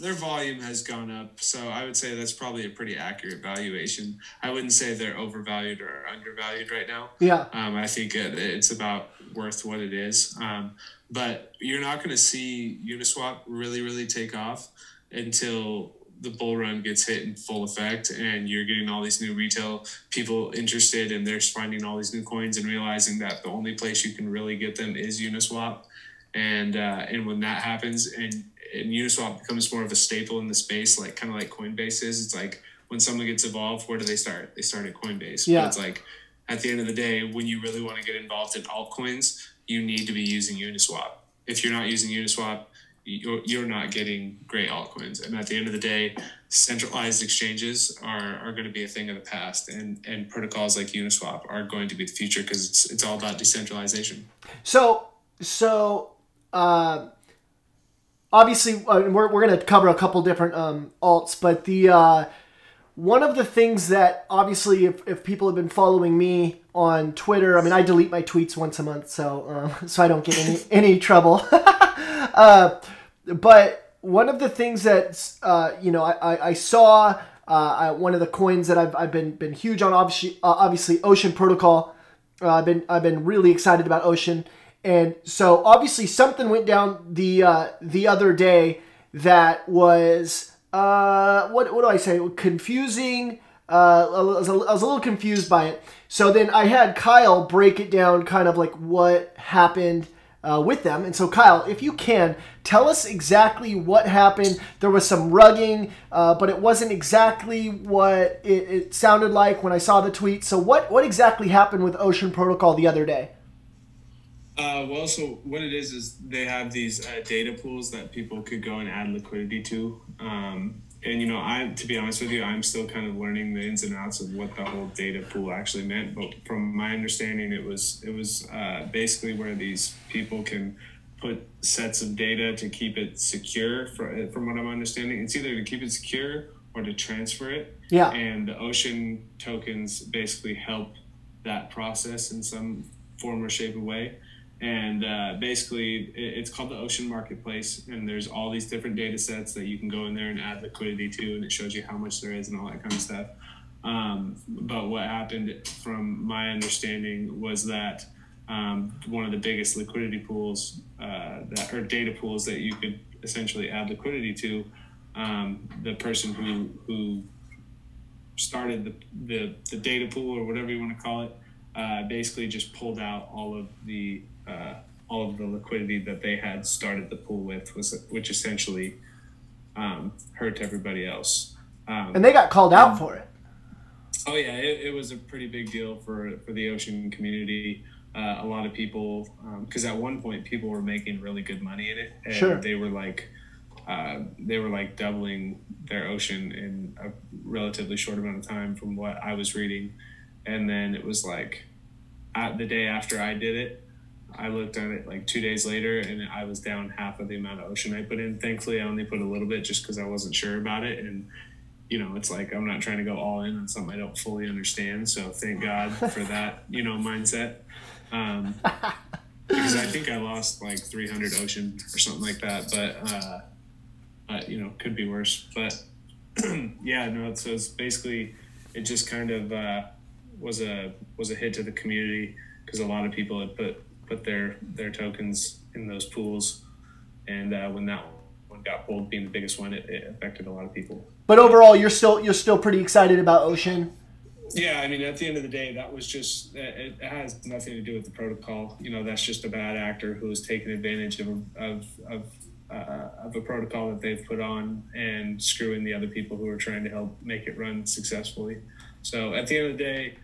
their volume has gone up, so I would say that's probably a pretty accurate valuation. I wouldn't say they're overvalued or undervalued right now. Yeah. Um, I think it, it's about worth what it is. Um, but you're not going to see Uniswap really, really take off until the bull run gets hit in full effect and you're getting all these new retail people interested and they're finding all these new coins and realizing that the only place you can really get them is Uniswap. And, uh, and when that happens and, and Uniswap becomes more of a staple in the space, like kind of like Coinbase is, it's like when someone gets involved, where do they start? They start at Coinbase. Yeah. But it's like at the end of the day, when you really want to get involved in altcoins, you need to be using Uniswap. If you're not using Uniswap, you're, you're not getting great altcoins. And at the end of the day, centralized exchanges are, are going to be a thing of the past, and, and protocols like Uniswap are going to be the future because it's, it's all about decentralization. So, so uh, obviously, uh, we're, we're going to cover a couple different um, alts, but the uh, one of the things that obviously, if, if people have been following me on Twitter, I mean, I delete my tweets once a month, so uh, so I don't get any any trouble. uh, but one of the things that uh, you know I, I, I saw uh, I, one of the coins that I've, I've been been huge on obviously uh, obviously Ocean Protocol. Uh, I've been I've been really excited about Ocean, and so obviously something went down the uh, the other day that was uh, what what do I say confusing. Uh, I, was a, I was a little confused by it. So then I had Kyle break it down, kind of like what happened uh, with them. And so, Kyle, if you can, tell us exactly what happened. There was some rugging, uh, but it wasn't exactly what it, it sounded like when I saw the tweet. So, what, what exactly happened with Ocean Protocol the other day? Uh, well, so what it is is they have these uh, data pools that people could go and add liquidity to. Um, and you know, I to be honest with you, I'm still kind of learning the ins and outs of what the whole data pool actually meant. But from my understanding, it was it was uh, basically where these people can put sets of data to keep it secure. For, from what I'm understanding, it's either to keep it secure or to transfer it. Yeah. And the ocean tokens basically help that process in some form or shape or way and uh, basically it's called the ocean marketplace and there's all these different data sets that you can go in there and add liquidity to and it shows you how much there is and all that kind of stuff. Um, but what happened from my understanding was that um, one of the biggest liquidity pools uh, that or data pools that you could essentially add liquidity to um, the person who who started the, the, the data pool or whatever you want to call it uh, basically just pulled out all of the uh, all of the liquidity that they had started the pool with, was which essentially um, hurt everybody else. Um, And they got called out for it. oh yeah, it, it was a pretty big deal for for the ocean community. Uh, a lot of people, because at one point people were making really good money in it, and Sure. they were like. Uh, they were like doubling their ocean in a relatively short amount of time from what I was reading. And then it was like uh, the day after I did it, I looked at it like two days later and I was down half of the amount of ocean I put in. Thankfully, I only put a little bit just because I wasn't sure about it. And, you know, it's like I'm not trying to go all in on something I don't fully understand. So thank God for that, you know, mindset. Um, because I think I lost like 300 ocean or something like that. But, uh, but you know, could be worse. But yeah, no. So it's basically it just kind of uh, was a was a hit to the community because a lot of people had put put their their tokens in those pools, and uh, when that one got pulled, being the biggest one, it, it affected a lot of people. But overall, you're still you're still pretty excited about Ocean. Yeah, I mean, at the end of the day, that was just it, it has nothing to do with the protocol. You know, that's just a bad actor who has taken advantage of of of, uh, of a protocol that they've put on and screwing the other people who are trying to help make it run successfully. So at the end of the day,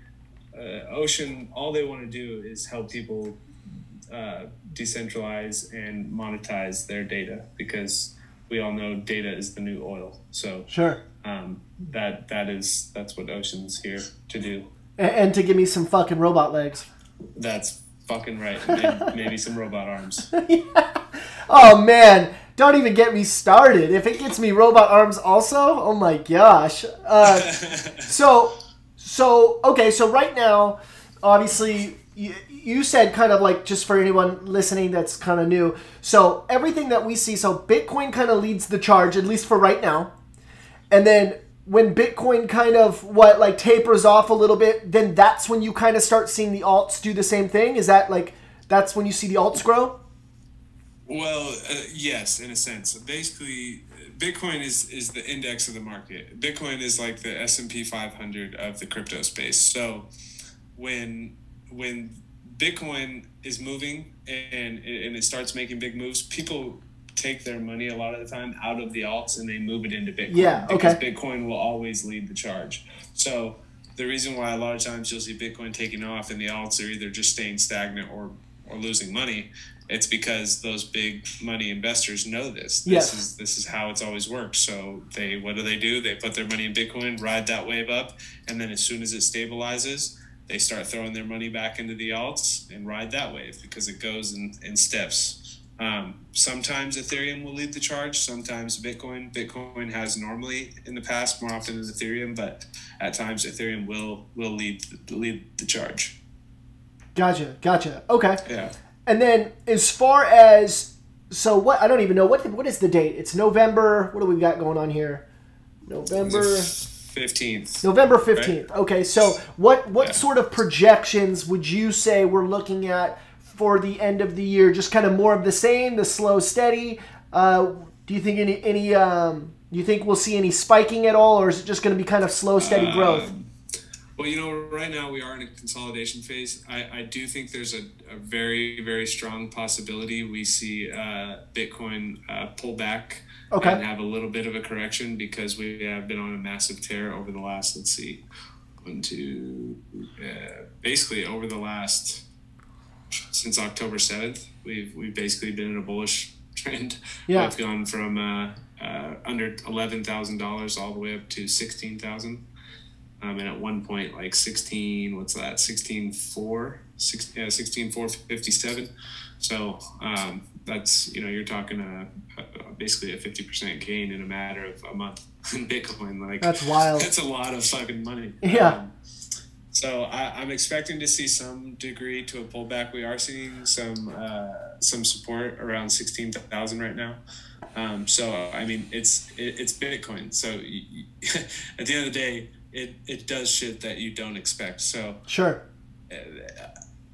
uh, Ocean, all they want to do is help people uh, decentralize and monetize their data because we all know data is the new oil. So Sure. um, that that is that's what Ocean's here to do. and, and to give me some fucking robot legs. That's fucking right. Maybe, maybe some robot arms. Oh man, don't even get me started. If it gets me robot arms also, oh my gosh. Uh, so, so okay, so right now, obviously, you, said kind of like just for anyone listening that's kind of new. So everything that we see, so Bitcoin kind of leads the charge, at least for right now, and then when Bitcoin kind of what like tapers off a little bit, then that's when you kind of start seeing the alts do the same thing. Is that like that's when you see the alts grow? Well, uh, yes, in a sense. Basically, Bitcoin is is the index of the market. Bitcoin is like the S and P 500 of the crypto space. So when when Bitcoin is moving and and it starts making big moves, people take their money a lot of the time out of the alts and they move it into Bitcoin. Yeah, Because okay. Bitcoin will always lead the charge. So the reason why a lot of times you'll see Bitcoin taking off and the alts are either just staying stagnant or or losing money, it's because those big money investors know this. This Yes. is this is how it's always worked. So they what do they do? They put their money in Bitcoin, ride that wave up, and then as soon as it stabilizes, they start throwing their money back into the alts and ride that wave because it goes in, in steps. Um, sometimes Ethereum will lead the charge. Sometimes Bitcoin. Bitcoin has normally in the past more often than Ethereum, but at times Ethereum will will lead lead the charge. Gotcha, gotcha. Okay. Yeah. And then as far as so what I don't even know what what is the date? It's November. What do we got going on here? November Fifteenth. November 15th. Okay. So what what Yeah. sort of projections would you say we're looking at for the end of the year? Just kind of more of the same, the slow steady. Uh, do you think any any um do you think we'll see any spiking at all or is it just going to be kind of slow steady growth? Um, Well, you know, right now we are in a consolidation phase. I, I do think there's a, a very, very strong possibility we see uh, Bitcoin uh, pull back Okay. and have a little bit of a correction because we have been on a massive tear over the last, let's see, one, two, uh, basically over the last, since October 7th, we've, we've basically been in a bullish trend. Yeah. We've gone from uh, uh, under $11,000 all the way up to 16000 um, and at one point like 16 what's that 16 4 six, yeah, 16 457 so um, that's you know you're talking a, a, basically a 50% gain in a matter of a month in bitcoin like That's wild. that's a lot of fucking money Yeah. Um, so I, I'm expecting to see some degree to a pullback. We are seeing some uh, some support around sixteen thousand right now. Um, so I mean, it's it, it's Bitcoin. So y y at the end of the day, it it does shit that you don't expect. So Sure.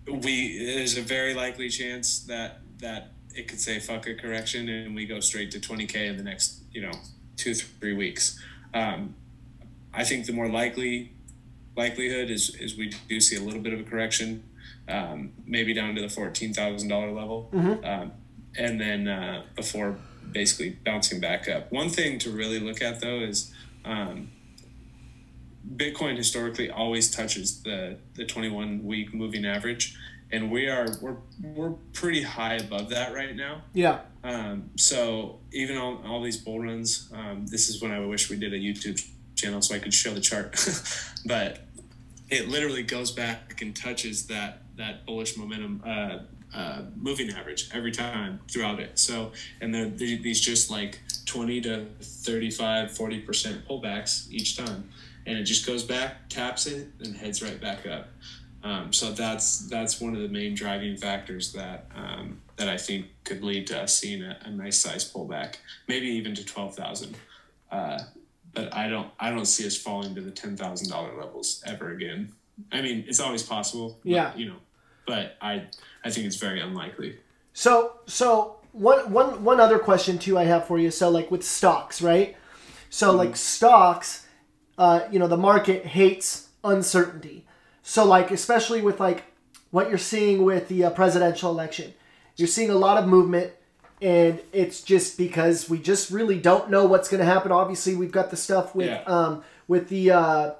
we there's a very likely chance that that it could say fuck a correction and we go straight to 20k in the next you know two three weeks. Um, i think the more likely likelihood is is we do see a little bit of a correction um, maybe down to the $14000 level. Um, and then uh, before basically bouncing back up. One thing to really look at though is um, Bitcoin historically always touches the the 21 week moving average, and we are we're we're pretty high above that right now. Yeah. Um, so even on all these bull runs, um, this is when I wish we did a YouTube channel so I could show the chart, but it literally goes back and touches that that bullish momentum uh, uh, moving average every time throughout it. So and they're, they're these just like 20 to 35, 40 percent pullbacks each time, and it just goes back, taps it, and heads right back up. Um, so that's that's one of the main driving factors that um, that I think could lead to us seeing a, a nice size pullback, maybe even to twelve thousand. Uh, but I don't I don't see us falling to the ten thousand dollar levels ever again. I mean, it's always possible. but, Yeah. you know, but I I think it's very unlikely. So so one one one other question too I have for you. So like with stocks, right? So like stocks, uh, you know, the market hates uncertainty. So like especially with like what you're seeing with the uh, presidential election, you're seeing a lot of movement, and it's just because we just really don't know what's going to happen. Obviously, we've got the stuff with Yeah. um with the. Uh,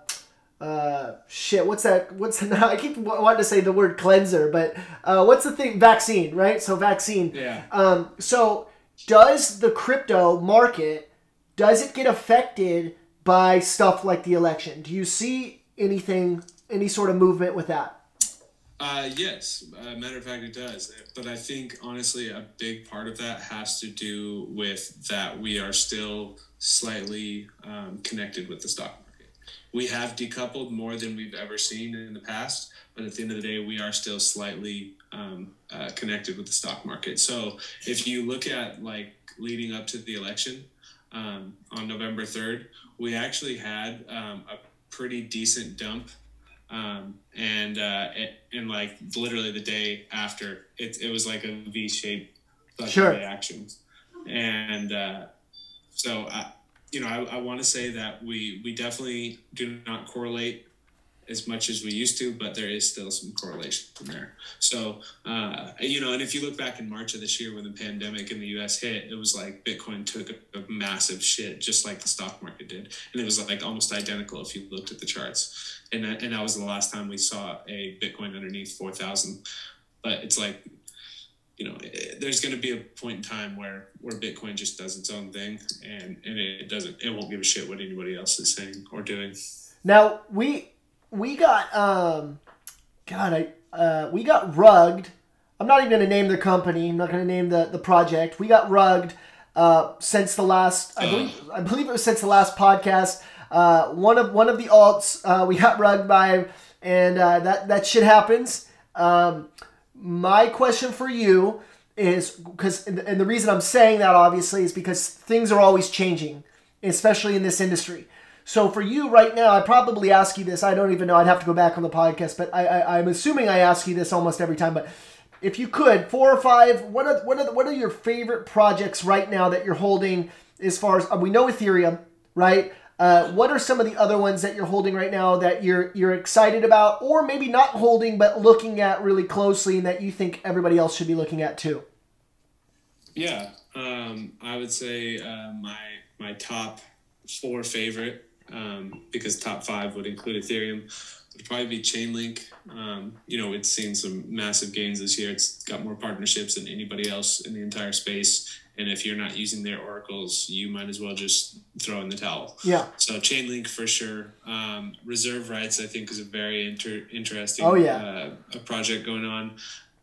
uh, shit, what's that? What's I keep wa- wanting to say the word cleanser, but uh, what's the thing? Vaccine, right? So vaccine. Yeah. Um, so does the crypto market does it get affected by stuff like the election? Do you see anything any sort of movement with that? Uh, yes, uh, matter of fact, it does. But I think honestly, a big part of that has to do with that we are still slightly um, connected with the stock market. We have decoupled more than we've ever seen in the past, but at the end of the day, we are still slightly um, uh, connected with the stock market. So if you look at like leading up to the election um, on November 3rd, we actually had um, a pretty decent dump um, and uh, it, and like literally the day after, it, it was like a V shaped Sure. reaction. And uh, so, I, you know, I, I want to say that we, we definitely do not correlate as much as we used to, but there is still some correlation from there. So, uh, you know, and if you look back in March of this year when the pandemic in the US hit, it was like Bitcoin took a, a massive shit, just like the stock market did. And it was like almost identical if you looked at the charts. And that, and that was the last time we saw a Bitcoin underneath 4,000. But it's like, you know, eh, there's going to be a point in time where, where Bitcoin just does its own thing and, and it doesn't, it won't give a shit what anybody else is saying or doing. Now we we got um, God, I uh, we got rugged. I'm not even to name the company. I'm not to name the the project. We got rugged uh, since the last. I believe I believe it was since the last podcast. Uh, one of one of the alts uh, we got rugged by, and uh, that that shit happens. Um, my question for you is because and the reason I'm saying that obviously is because things are always changing, especially in this industry. So for you right now, I probably ask you this. I don't even know. I'd have to go back on the podcast, but I, I I'm assuming I ask you this almost every time. But if you could, four or five, what are what are what are your favorite projects right now that you're holding? As far as uh, we know, Ethereum, right? Uh, what are some of the other ones that you're holding right now that you're you're excited about, or maybe not holding but looking at really closely, and that you think everybody else should be looking at too? Yeah, um, I would say uh, my my top four favorite um, because top five would include Ethereum would probably be Chainlink. Um, you know, it's seen some massive gains this year. It's got more partnerships than anybody else in the entire space. And if you're not using their oracles, you might as well just throw in the towel. Yeah. So Chainlink for sure. Um, Reserve rights, I think, is a very inter- interesting Oh, yeah. uh, a project going on.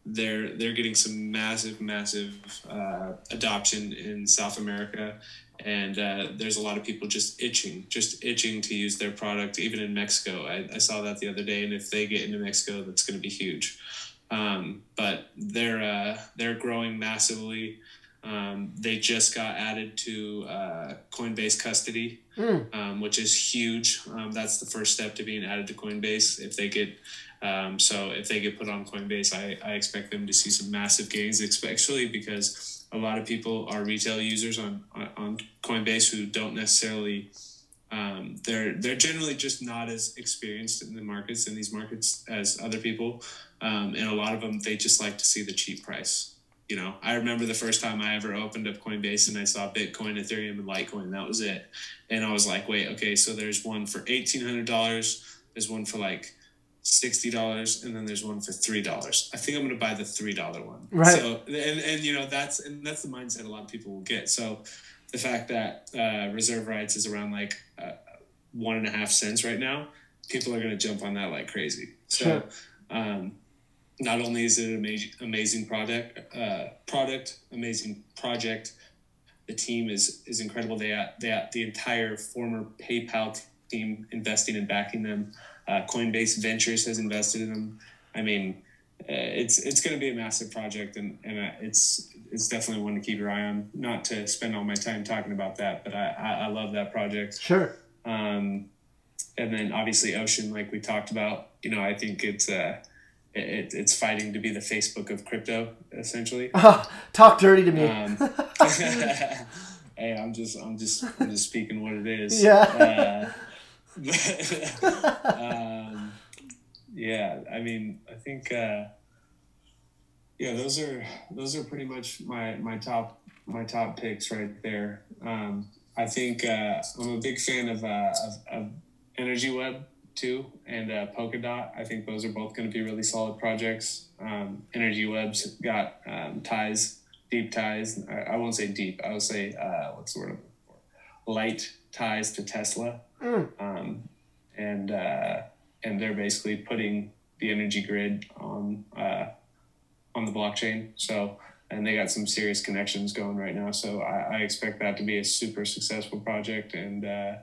They're they're getting some massive, massive uh, adoption in South America, and uh, there's a lot of people just itching, just itching to use their product. Even in Mexico, I, I saw that the other day, and if they get into Mexico, that's going to be huge. Um, but they're uh, they're growing massively. Um, they just got added to uh, Coinbase custody, um, which is huge. Um, that's the first step to being added to Coinbase. If they get um, so if they get put on Coinbase, I, I expect them to see some massive gains, especially because a lot of people are retail users on on- Coinbase who don't necessarily um, they're they're generally just not as experienced in the markets in these markets as other people, um, and a lot of them they just like to see the cheap price. You know, I remember the first time I ever opened up Coinbase and I saw Bitcoin, Ethereum, and Litecoin. That was it, and I was like, wait, okay, so there's one for eighteen hundred dollars. There's one for like sixty dollars, and then there's one for three dollars. I think I'm gonna buy the three dollar one. Right. So and and you know that's and that's the mindset a lot of people will get. So the fact that uh, reserve rights is around like uh, one and a half cents right now, people are gonna jump on that like crazy. So. Sure. Um, not only is it an amazing, amazing product, uh, product, amazing project, the team is is incredible. They they the entire former PayPal team investing and backing them. Uh, Coinbase Ventures has invested in them. I mean, uh, it's it's going to be a massive project, and and uh, it's it's definitely one to keep your eye on. Not to spend all my time talking about that, but I I, I love that project. Sure. Um, and then obviously Ocean, like we talked about, you know, I think it's uh, it, it's fighting to be the Facebook of crypto, essentially. Talk dirty to me. Um, hey, I'm just, I'm just, I'm just speaking what it is. Yeah. Um, yeah, I mean, I think, uh, yeah, those are those are pretty much my my top my top picks right there. Um, I think uh, I'm a big fan of, uh, of, of Energy Web too and uh, Polkadot. I think those are both going to be really solid projects. Um, Energy Web's got um, ties, deep ties. I, I won't say deep. I will say uh, what's the word? Light ties to Tesla. Um, and uh, and they're basically putting the energy grid on uh, on the blockchain. So and they got some serious connections going right now. So I, I expect that to be a super successful project and. Uh,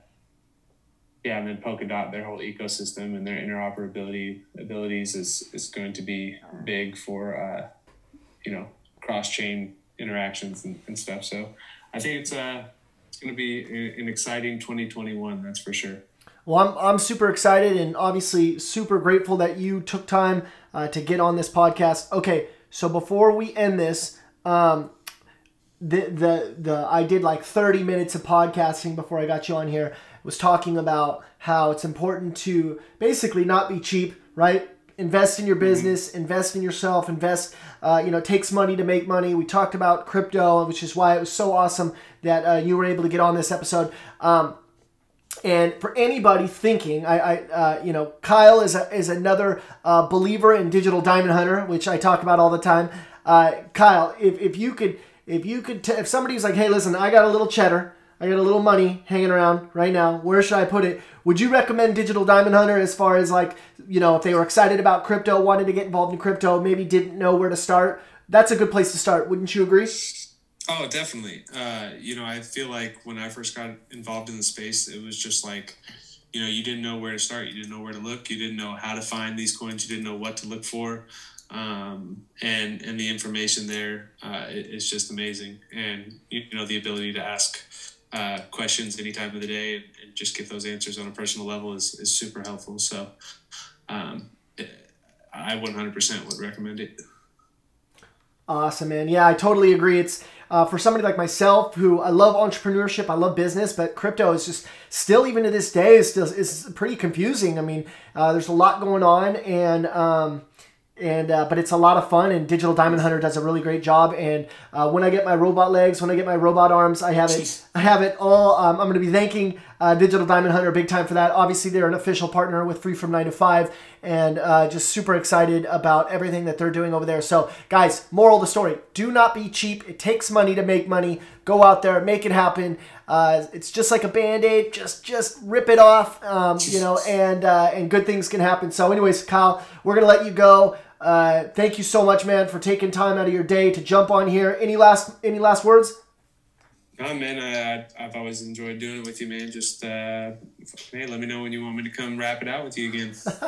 yeah, and then Polkadot, their whole ecosystem and their interoperability abilities is, is going to be big for, uh, you know, cross chain interactions and, and stuff. So I think it's, uh, it's going to be an exciting 2021, that's for sure. Well, I'm, I'm super excited and obviously super grateful that you took time uh, to get on this podcast. Okay, so before we end this, um, the, the the I did like 30 minutes of podcasting before I got you on here was talking about how it's important to basically not be cheap, right? Invest in your mm-hmm. business, invest in yourself, invest. Uh, you know, it takes money to make money. We talked about crypto, which is why it was so awesome that uh, you were able to get on this episode. Um, and for anybody thinking, I, I uh, you know, Kyle is a, is another uh, believer in digital diamond hunter, which I talk about all the time. Uh, Kyle, if, if you could, if you could, t- if somebody's like, hey, listen, I got a little cheddar, I got a little money hanging around right now. Where should I put it? Would you recommend Digital Diamond Hunter as far as like, you know, if they were excited about crypto, wanted to get involved in crypto, maybe didn't know where to start? That's a good place to start. Wouldn't you agree? Oh, definitely. Uh, you know, I feel like when I first got involved in the space, it was just like, you know, you didn't know where to start. You didn't know where to look. You didn't know how to find these coins. You didn't know what to look for. Um, and and the information there uh, is just amazing. And you know, the ability to ask uh, questions any time of the day and, and, just get those answers on a personal level is, is super helpful. So um, I 100% would recommend it. Awesome, man. Yeah, I totally agree. It's uh, for somebody like myself who I love entrepreneurship, I love business, but crypto is just still, even to this day, is still is pretty confusing. I mean, uh, there's a lot going on, and um, and uh, but it's a lot of fun and digital diamond hunter does a really great job and uh, when i get my robot legs when i get my robot arms i have it i have it all um, i'm going to be thanking uh, digital diamond hunter big time for that. Obviously they're an official partner with free from 9 to 5 and uh, just super excited about everything that they're doing over there. So guys moral of the story do not be cheap. It takes money to make money. Go out there make it happen. Uh, it's just like a band-aid. Just just rip it off um, you know and uh, and good things can happen. So anyways kyle we're going to let you go. Uh, thank you so much, man, for taking time out of your day to jump on here. Any last any last words? Oh man, I, I've always enjoyed doing it with you, man. Just uh, hey, let me know when you want me to come wrap it out with you again.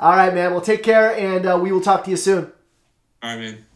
All right, man. Well, take care, and uh, we will talk to you soon. All right, man.